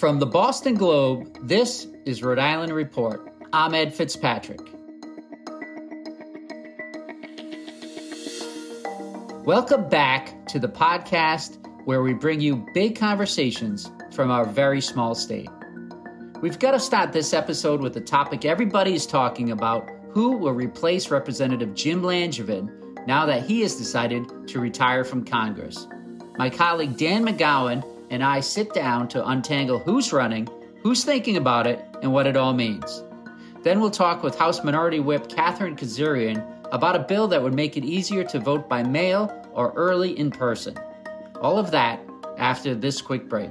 From the Boston Globe, this is Rhode Island Report. I'm Ed Fitzpatrick. Welcome back to the podcast where we bring you big conversations from our very small state. We've got to start this episode with a topic everybody is talking about who will replace Representative Jim Langevin now that he has decided to retire from Congress. My colleague Dan McGowan and I sit down to untangle who's running, who's thinking about it, and what it all means. Then we'll talk with House Minority Whip Katherine Kazarian about a bill that would make it easier to vote by mail or early in person. All of that after this quick break.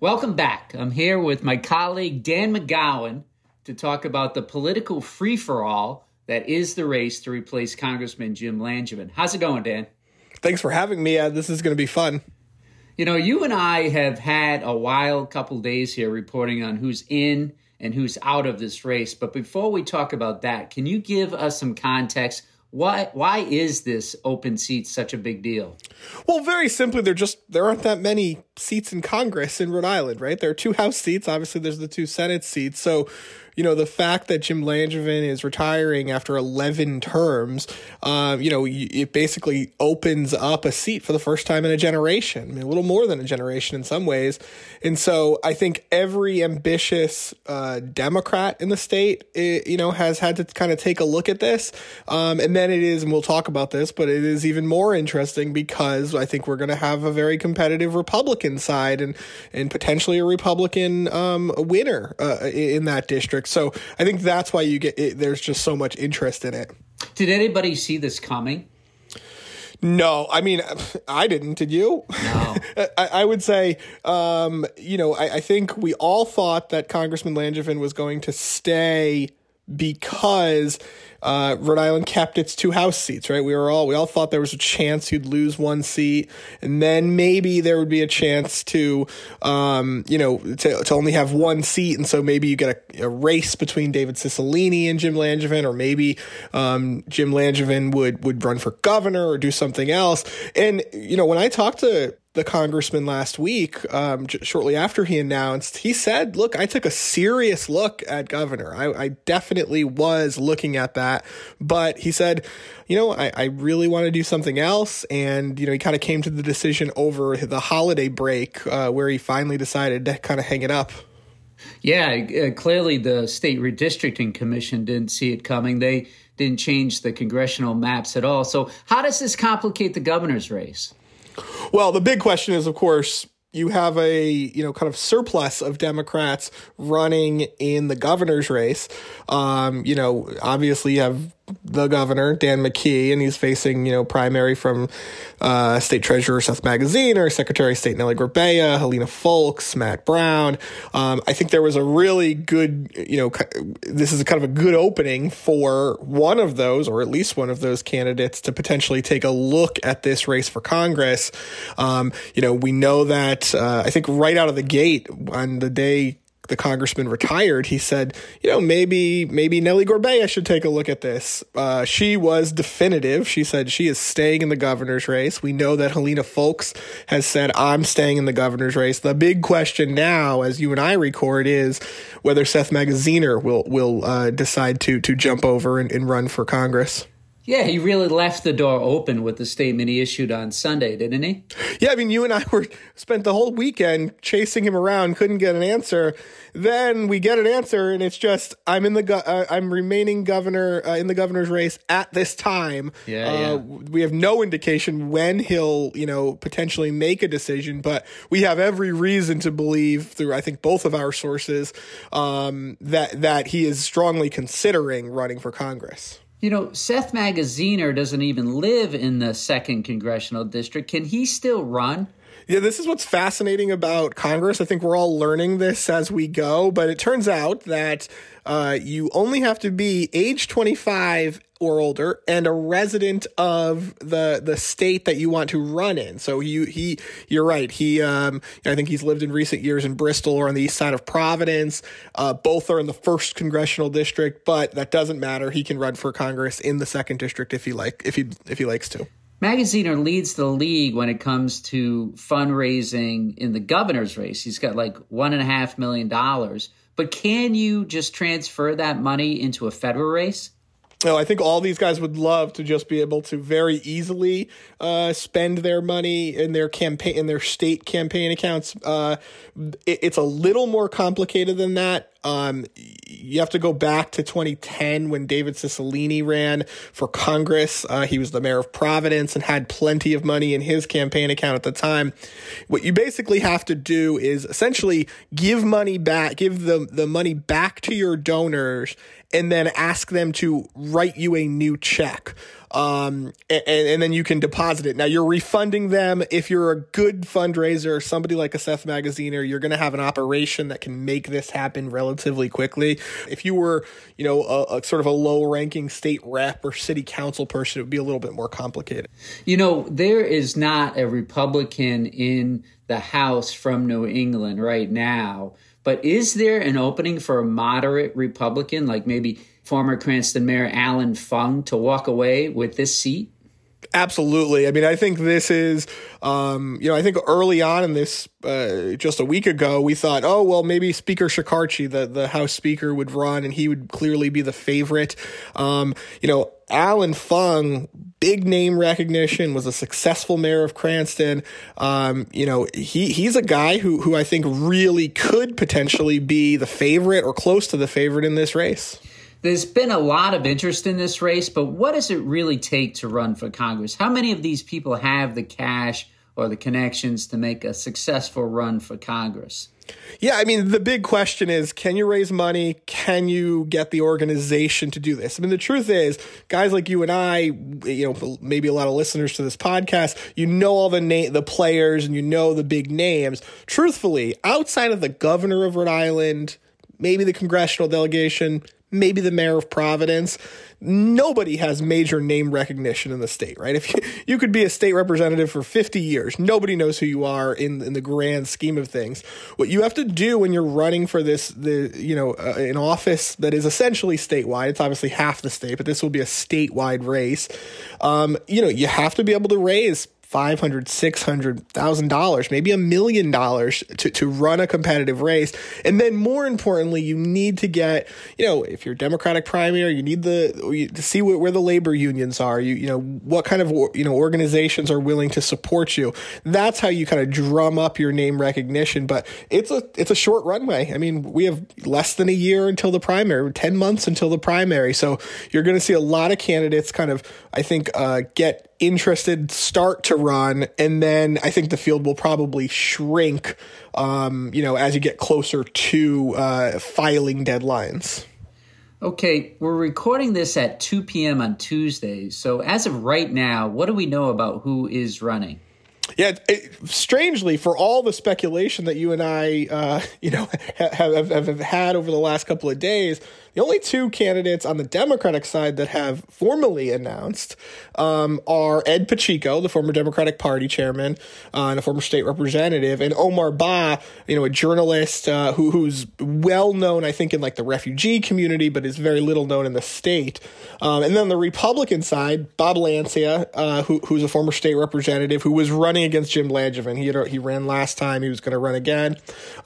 Welcome back. I'm here with my colleague Dan McGowan to talk about the political free for all that is the race to replace Congressman Jim Langevin. How's it going, Dan? Thanks for having me. Uh, this is going to be fun. You know, you and I have had a wild couple days here reporting on who's in and who's out of this race. But before we talk about that, can you give us some context? Why why is this open seat such a big deal? Well, very simply, there just there aren't that many seats in Congress in Rhode Island, right? There are two House seats. Obviously, there's the two Senate seats. So you know, the fact that Jim Langevin is retiring after 11 terms, um, you know, it basically opens up a seat for the first time in a generation, I mean, a little more than a generation in some ways. And so I think every ambitious uh, Democrat in the state, it, you know, has had to kind of take a look at this. Um, and then it is, and we'll talk about this, but it is even more interesting because I think we're going to have a very competitive Republican side and, and potentially a Republican um, winner uh, in that district. So I think that's why you get it, there's just so much interest in it. Did anybody see this coming? No, I mean, I didn't. Did you? No. I, I, would say, um, you know, I, I, think we all thought that Congressman Langevin was going to stay because uh, Rhode Island kept its two House seats, right? We were all we all thought there was a chance he'd lose one seat, and then maybe there would be a chance to, um, you know, to, to only have one seat, and so maybe you get a, a race between David Cicilline and Jim Langevin, or maybe um, Jim Langevin would would run for governor or do something else. And you know, when I talked to the congressman last week, um, j- shortly after he announced, he said, Look, I took a serious look at governor. I, I definitely was looking at that. But he said, You know, I, I really want to do something else. And, you know, he kind of came to the decision over the holiday break uh, where he finally decided to kind of hang it up. Yeah, uh, clearly the state redistricting commission didn't see it coming. They didn't change the congressional maps at all. So, how does this complicate the governor's race? Well, the big question is, of course, you have a you know kind of surplus of Democrats running in the governor's race. Um, you know, obviously you have the governor Dan McKee, and he's facing you know primary from uh, State Treasurer Seth Magaziner, Secretary of State Nellie Gorbea, Helena Foulkes, Matt Brown. Um, I think there was a really good you know this is kind of a good opening for one of those, or at least one of those candidates, to potentially take a look at this race for Congress. Um, you know, we know that uh, I think right out of the gate on the day the congressman retired, he said, you know, maybe maybe Nellie Gorbea should take a look at this. Uh, she was definitive. She said she is staying in the governor's race. We know that Helena Foulkes has said, I'm staying in the governor's race. The big question now, as you and I record, is whether Seth Magaziner will will uh, decide to to jump over and, and run for Congress. Yeah, he really left the door open with the statement he issued on Sunday, didn't he? Yeah, I mean, you and I were spent the whole weekend chasing him around, couldn't get an answer. Then we get an answer, and it's just I'm in the go- uh, I'm remaining governor uh, in the governor's race at this time. Yeah, uh, yeah, we have no indication when he'll you know potentially make a decision, but we have every reason to believe through I think both of our sources um, that that he is strongly considering running for Congress. You know, Seth Magaziner doesn't even live in the second congressional district. Can he still run? Yeah, this is what's fascinating about Congress. I think we're all learning this as we go, but it turns out that uh, you only have to be age 25 or older and a resident of the the state that you want to run in. So you he you're right. He um I think he's lived in recent years in Bristol or on the east side of Providence. Uh, both are in the first congressional district, but that doesn't matter. He can run for Congress in the second district if he like if he if he likes to. Magaziner leads the league when it comes to fundraising in the governor's race. He's got like one and a half million dollars. But can you just transfer that money into a federal race? No, I think all these guys would love to just be able to very easily uh, spend their money in their campaign in their state campaign accounts. Uh, it, it's a little more complicated than that. Um, you have to go back to 2010 when David Cicilline ran for Congress. Uh, he was the mayor of Providence and had plenty of money in his campaign account at the time. What you basically have to do is essentially give money back, give the, the money back to your donors and then ask them to write you a new check. Um, and, and then you can deposit it. Now you're refunding them. If you're a good fundraiser, somebody like a Seth Magaziner, you're going to have an operation that can make this happen relatively quickly. If you were, you know, a, a sort of a low ranking state rep or city council person, it would be a little bit more complicated. You know, there is not a Republican in the House from New England right now but is there an opening for a moderate Republican, like maybe former Cranston Mayor Allan Fung, to walk away with this seat? Absolutely. I mean, I think this is, um, you know, I think early on in this, uh, just a week ago, we thought, oh, well, maybe Speaker Shekarchi, the, the House Speaker, would run and he would clearly be the favorite. Um, you know, Allan Fung, big name recognition, was a successful mayor of Cranston. Um, you know, he he's a guy who who I think really could potentially be the favorite or close to the favorite in this race. There's been a lot of interest in this race, but what does it really take to run for Congress? How many of these people have the cash or the connections to make a successful run for Congress? Yeah, I mean, the big question is can you raise money? Can you get the organization to do this? I mean, the truth is, guys like you and I, you know, maybe a lot of listeners to this podcast, you know all the na- the players and you know the big names. Truthfully, outside of the governor of Rhode Island, maybe the congressional delegation, maybe the mayor of Providence. Nobody has major name recognition in the state, right? If you, you could be a state representative for 50 years, nobody knows who you are in, in the grand scheme of things. What you have to do when you're running for this, the, you know, uh, an office that is essentially statewide, it's obviously half the state, but this will be a statewide race. Um, you know, you have to be able to raise five hundred, six hundred thousand dollars, maybe a million dollars to to run a competitive race. And then more importantly, you need to get, you know, if you're Democratic primary, you need the to see where, the labor unions are. You you know what kind of you know organizations are willing to support you. That's how you kind of drum up your name recognition. But it's a it's a short runway. I mean, we have less than a year until the primary, ten months until the primary. So you're going to see a lot of candidates kind of, I think, uh, get interested start to run, and then I think the field will probably shrink, um, you know, as you get closer to uh, filing deadlines. Okay, we're recording this at 2 p.m. on Tuesday. So, as of right now, what do we know about who is running? Yeah, it, strangely, for all the speculation that you and I, uh, you know, have, have, have, had over the last couple of days, The only two candidates on the Democratic side that have formally announced um, are Ed Pacheco, the former Democratic Party chairman uh, and a former state representative, and Omar Ba, you know, a journalist uh, who, who's well known, I think, in like the refugee community, but is very little known in the state. Um, and then the Republican side, Bob Lancia, uh, who, who's a former state representative who was running against Jim Langevin. He had, he ran last time. He was going to run again.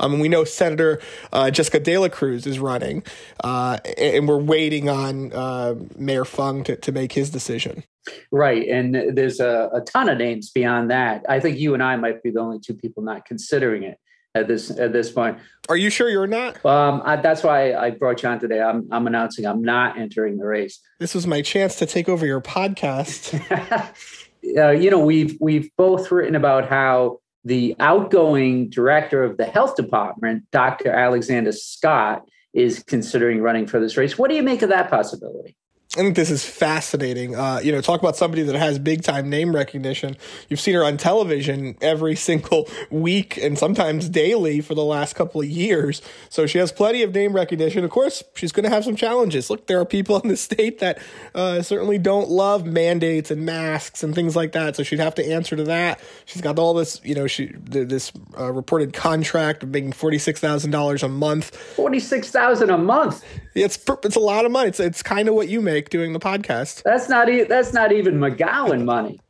Um, and we know Senator uh, Jessica De La Cruz is running, uh, and we're waiting on uh, Mayor Fung to, to make his decision. Right. And there's a, a ton of names beyond that. I think you and I might be the only two people not considering it at this at this point. Are you sure you're not? Um, I, that's why I brought you on today. I'm I'm announcing I'm not entering the race. This was my chance to take over your podcast. uh, you know, we've we've both written about how the outgoing director of the health department, Dr. Alexander Scott, is considering running for this race. What do you make of that possibility? I think this is fascinating. Uh, you know, talk about somebody that has big time name recognition. You've seen her on television every single week and sometimes daily for the last couple of years. So she has plenty of name recognition. Of course, she's going to have some challenges. Look, there are people in the state that uh, certainly don't love mandates and masks and things like that. So she'd have to answer to that. She's got all this, you know, she this uh, reported contract of making forty six thousand dollars a month. Forty six thousand a month. It's it's a lot of money. It's it's kind of what you make doing the podcast. That's not e- that's not even McGowan money.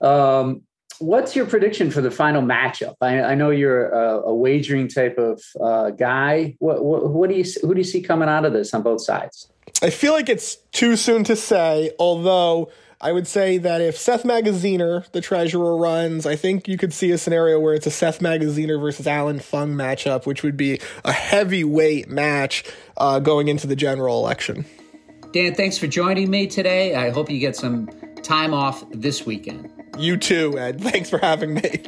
Um, what's your prediction for the final matchup? I, I know you're a, a, wagering type of uh, guy. What, what, what do you who do you see coming out of this on both sides? I feel like it's too soon to say. Although I would say that if Seth Magaziner, the treasurer, runs, I think you could see a scenario where it's a Seth Magaziner versus Allan Fung matchup, which would be a heavyweight match uh, going into the general election. Dan, thanks for joining me today. I hope you get some time off this weekend. You too, Ed. Thanks for having me.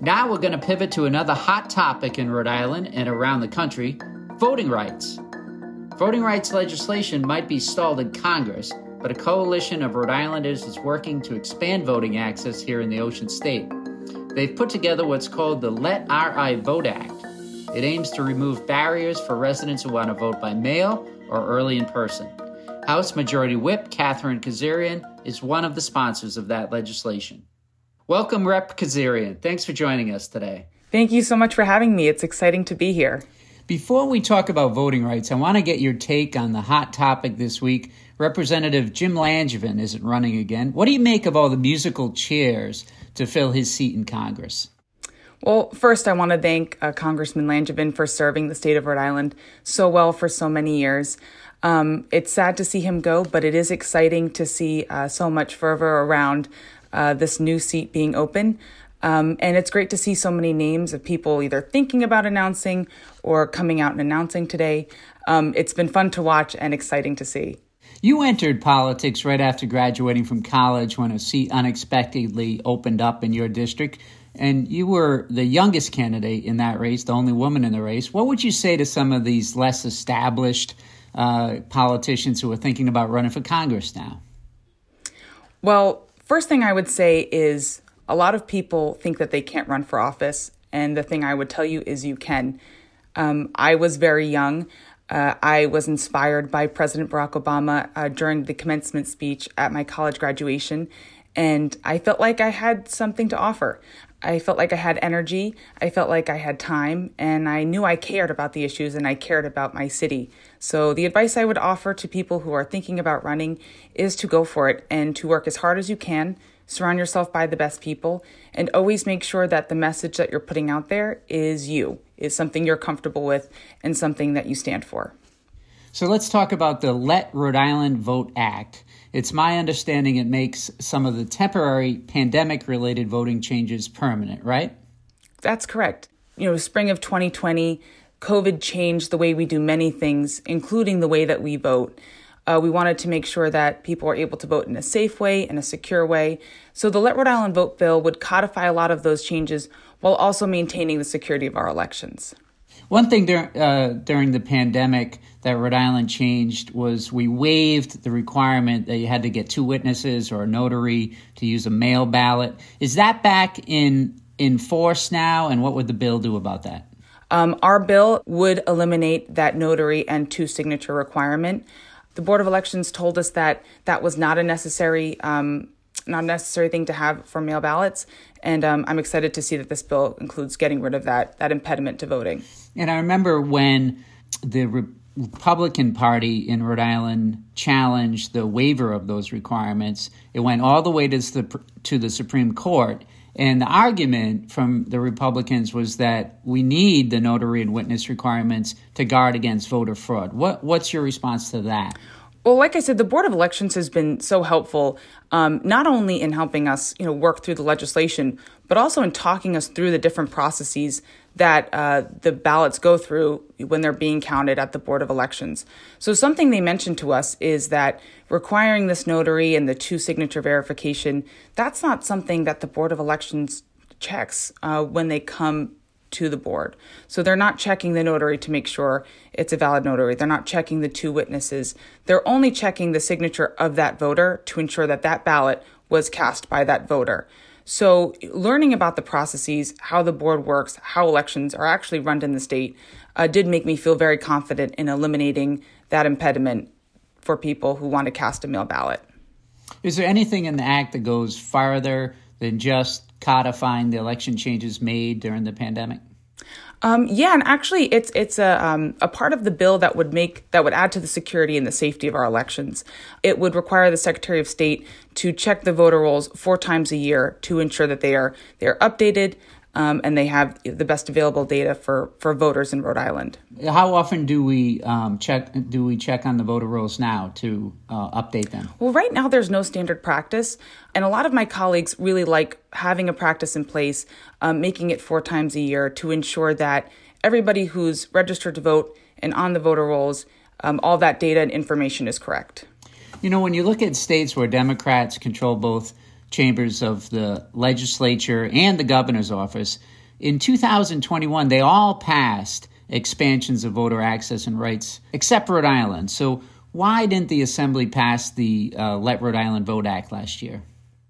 Now we're going to pivot to another hot topic in Rhode Island and around the country voting rights. Voting rights legislation might be stalled in Congress, but a coalition of Rhode Islanders is working to expand voting access here in the Ocean State. They've put together what's called the Let RI Vote Act. It aims to remove barriers for residents who want to vote by mail or early in person. House Majority Whip Katherine Kazarian is one of the sponsors of that legislation. Welcome, Rep. Kazarian. Thanks for joining us today. Thank you so much for having me. It's exciting to be here. Before we talk about voting rights, I want to get your take on the hot topic this week. Representative Jim Langevin isn't running again. What do you make of all the musical chairs to fill his seat in Congress? Well, first, I want to thank uh, Congressman Langevin for serving the state of Rhode Island so well for so many years. Um, it's sad to see him go, but it is exciting to see uh, so much fervor around uh, this new seat being open. Um, and it's great to see so many names of people either thinking about announcing or coming out and announcing today. Um, it's been fun to watch and exciting to see. You entered politics right after graduating from college when a seat unexpectedly opened up in your district and you were the youngest candidate in that race, the only woman in the race. What would you say to some of these less established uh, politicians who are thinking about running for Congress now? Well, first thing I would say is a lot of people think that they can't run for office. And the thing I would tell you is you can. Um, I was very young. Uh, I was inspired by President Barack Obama uh, during the commencement speech at my college graduation, and I felt like I had something to offer. I felt like I had energy, I felt like I had time, and I knew I cared about the issues and I cared about my city. So, the advice I would offer to people who are thinking about running is to go for it and to work as hard as you can, surround yourself by the best people, and always make sure that the message that you're putting out there is you, is something you're comfortable with, and something that you stand for. So, let's talk about the Let Rhode Island Vote Act. It's my understanding it makes some of the temporary pandemic related voting changes permanent, right? That's correct. You know, spring of 2020, COVID changed the way we do many things, including the way that we vote. Uh, we wanted to make sure that people are able to vote in a safe way, in a secure way. So the Let Rhode Island Vote bill would codify a lot of those changes while also maintaining the security of our elections. One thing dur- uh, during the pandemic that Rhode Island changed was we waived the requirement that you had to get two witnesses or a notary to use a mail ballot. Is that back in in force now? And what would the bill do about that? Um, our bill would eliminate that notary and two signature requirement. The Board of Elections told us that that was not a necessary um, not a necessary thing to have for mail ballots. And um, I'm excited to see that this bill includes getting rid of that that impediment to voting. And I remember when the Re- Republican Party in Rhode Island challenged the waiver of those requirements. It went all the way to the to the Supreme Court. And the argument from the Republicans was that we need the notary and witness requirements to guard against voter fraud. What, what's your response to that? Well, like I said, the Board of Elections has been so helpful, um, not only in helping us, you know, work through the legislation, but also in talking us through the different processes that uh, the ballots go through when they're being counted at the Board of Elections. So, something they mentioned to us is that requiring this notary and the two signature verification, that's not something that the Board of Elections checks uh, when they come to the board. So they're not checking the notary to make sure it's a valid notary. They're not checking the two witnesses. They're only checking the signature of that voter to ensure that that ballot was cast by that voter. So, learning about the processes, how the board works, how elections are actually run in the state, uh, did make me feel very confident in eliminating that impediment for people who want to cast a mail ballot. Is there anything in the act that goes farther than just codifying the election changes made during the pandemic? Um, yeah, and actually, it's it's a um, a part of the bill that would make that would add to the security and the safety of our elections. It would require the Secretary of State to check the voter rolls four times a year to ensure that they are they are updated um, and they have the best available data for, for voters in Rhode Island. How often do we um, check do we check on the voter rolls now to uh, update them? Well, right now there's no standard practice, and a lot of my colleagues really like having a practice in place, um, making it four times a year to ensure that everybody who's registered to vote and on the voter rolls, um, all that data and information is correct. You know, when you look at states where Democrats control both chambers of the legislature and the governor's office. In 2021, they all passed expansions of voter access and rights, except Rhode Island. So, why didn't the Assembly pass the uh, Let Rhode Island Vote Act last year?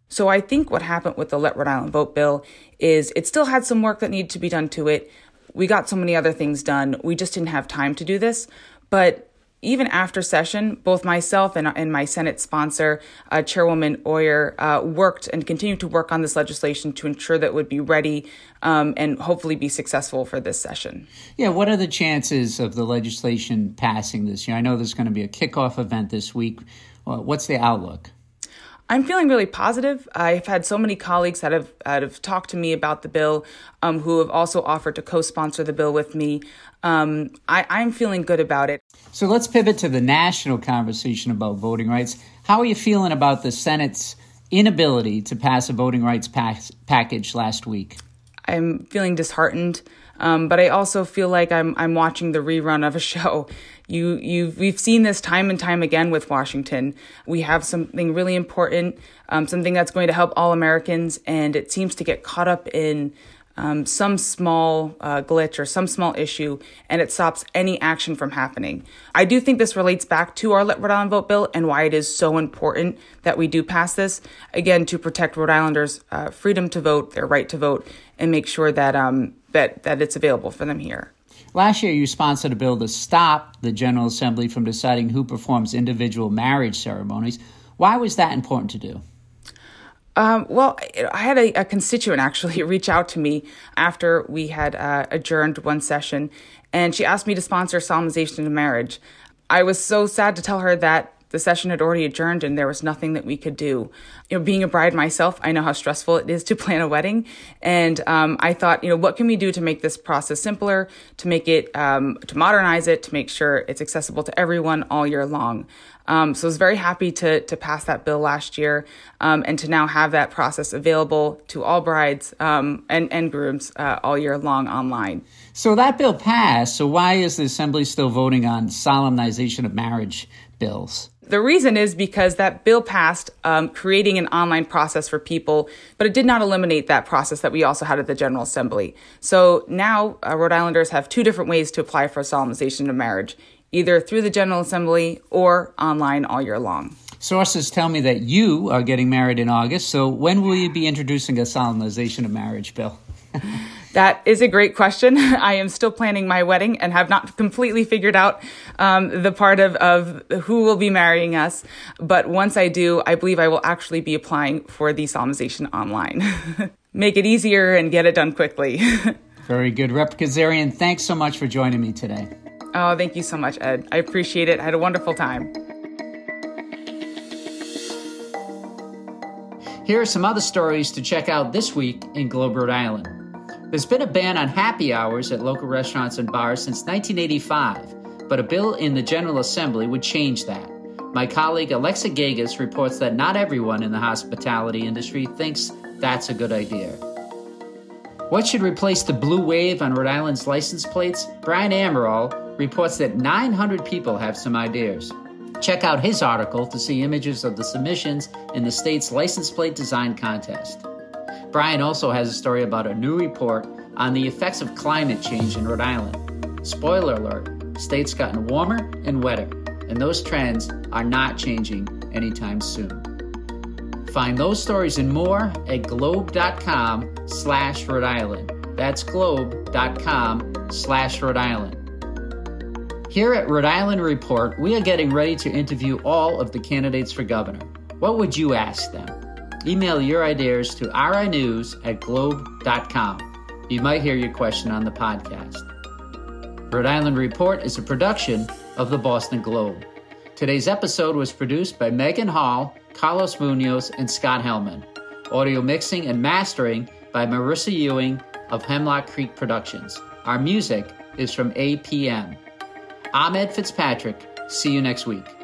So, I think what happened with the Let Rhode Island Vote bill is it still had some work that needed to be done to it. We got so many other things done. We just didn't have time to do this. But even after session, both myself and, and my Senate sponsor, uh, Chairwoman Euer, uh, worked and continued to work on this legislation to ensure that it would be ready um, and hopefully be successful for this session. Yeah, what are the chances of the legislation passing this year? I know there's going to be a kickoff event this week. what's the outlook? I'm feeling really positive. I've had so many colleagues that have, that have talked to me about the bill, um, who have also offered to co sponsor the bill with me. Um, I, I'm feeling good about it. So let's pivot to the national conversation about voting rights. How are you feeling about the Senate's inability to pass a voting rights package last week? I'm feeling disheartened. Um, but I also feel like I'm I'm watching the rerun of a show. You you we've seen this time and time again with Washington. We have something really important, um, something that's going to help all Americans, and it seems to get caught up in um, some small uh, glitch or some small issue, and it stops any action from happening. I do think this relates back to our Let Rhode Island Vote bill and why it is so important that we do pass this. Again, to protect Rhode Islanders' uh, freedom to vote, their right to vote, and make sure that um, that that it's available for them here. Last year, you sponsored a bill to stop the General Assembly from deciding who performs individual marriage ceremonies. Why was that important to do? Um, well, I had a, a, constituent actually reach out to me after we had uh, adjourned one session, and she asked me to sponsor solemnization of marriage. I was so sad to tell her that the session had already adjourned and there was nothing that we could do. You know, being a bride myself, I know how stressful it is to plan a wedding. And um, I thought, you know, what can we do to make this process simpler, to make it, um, to modernize it, to make sure it's accessible to everyone all year long? Um, so I was very happy to to pass that bill last year um, and to now have that process available to all brides um, and and grooms uh, all year long online. So that bill passed. So why is the assembly still voting on solemnization of marriage bills? The reason is because that bill passed, um, creating an online process for people, but it did not eliminate that process that we also had at the General Assembly. So now uh, Rhode Islanders have two different ways to apply for a solemnization of marriage either through the General Assembly or online all year long. Sources tell me that you are getting married in August, so when will you be introducing a solemnization of marriage bill? That is a great question. I am still planning my wedding and have not completely figured out um, the part of, of who will be marrying us. But once I do, I believe I will actually be applying for the solemnization online. Make it easier and get it done quickly. Very good. Rep Kazarian, thanks so much for joining me today. Oh, thank you so much, Ed. I appreciate it. I had a wonderful time. Here are some other stories to check out this week in Globe, Rhode Island. There's been a ban on happy hours at local restaurants and bars since 1985, but a bill in the General Assembly would change that. My colleague Alexa Gagosz reports that not everyone in the hospitality industry thinks that's a good idea. What should replace the blue wave on Rhode Island's license plates? Brian Amaral reports that 900 people have some ideas. Check out his article to see images of the submissions in the state's license plate design contest. Brian also has a story about a new report on the effects of climate change in Rhode Island. Spoiler alert, state's gotten warmer and wetter, and those trends are not changing anytime soon. Find those stories and more at globe.com slash Rhode Island. That's globe.com slash Rhode Island. Here at Rhode Island Report, we are getting ready to interview all of the candidates for governor. What would you ask them? Email your ideas to rinews at globe.com. You might hear your question on the podcast. Rhode Island Report is a production of the Boston Globe. Today's episode was produced by Megan Hall, Carlos Munoz, and Scott Hellman. Audio mixing and mastering by Marissa Ewing of Hemlock Creek Productions. Our music is from APM. I'm Ed Fitzpatrick. See you next week.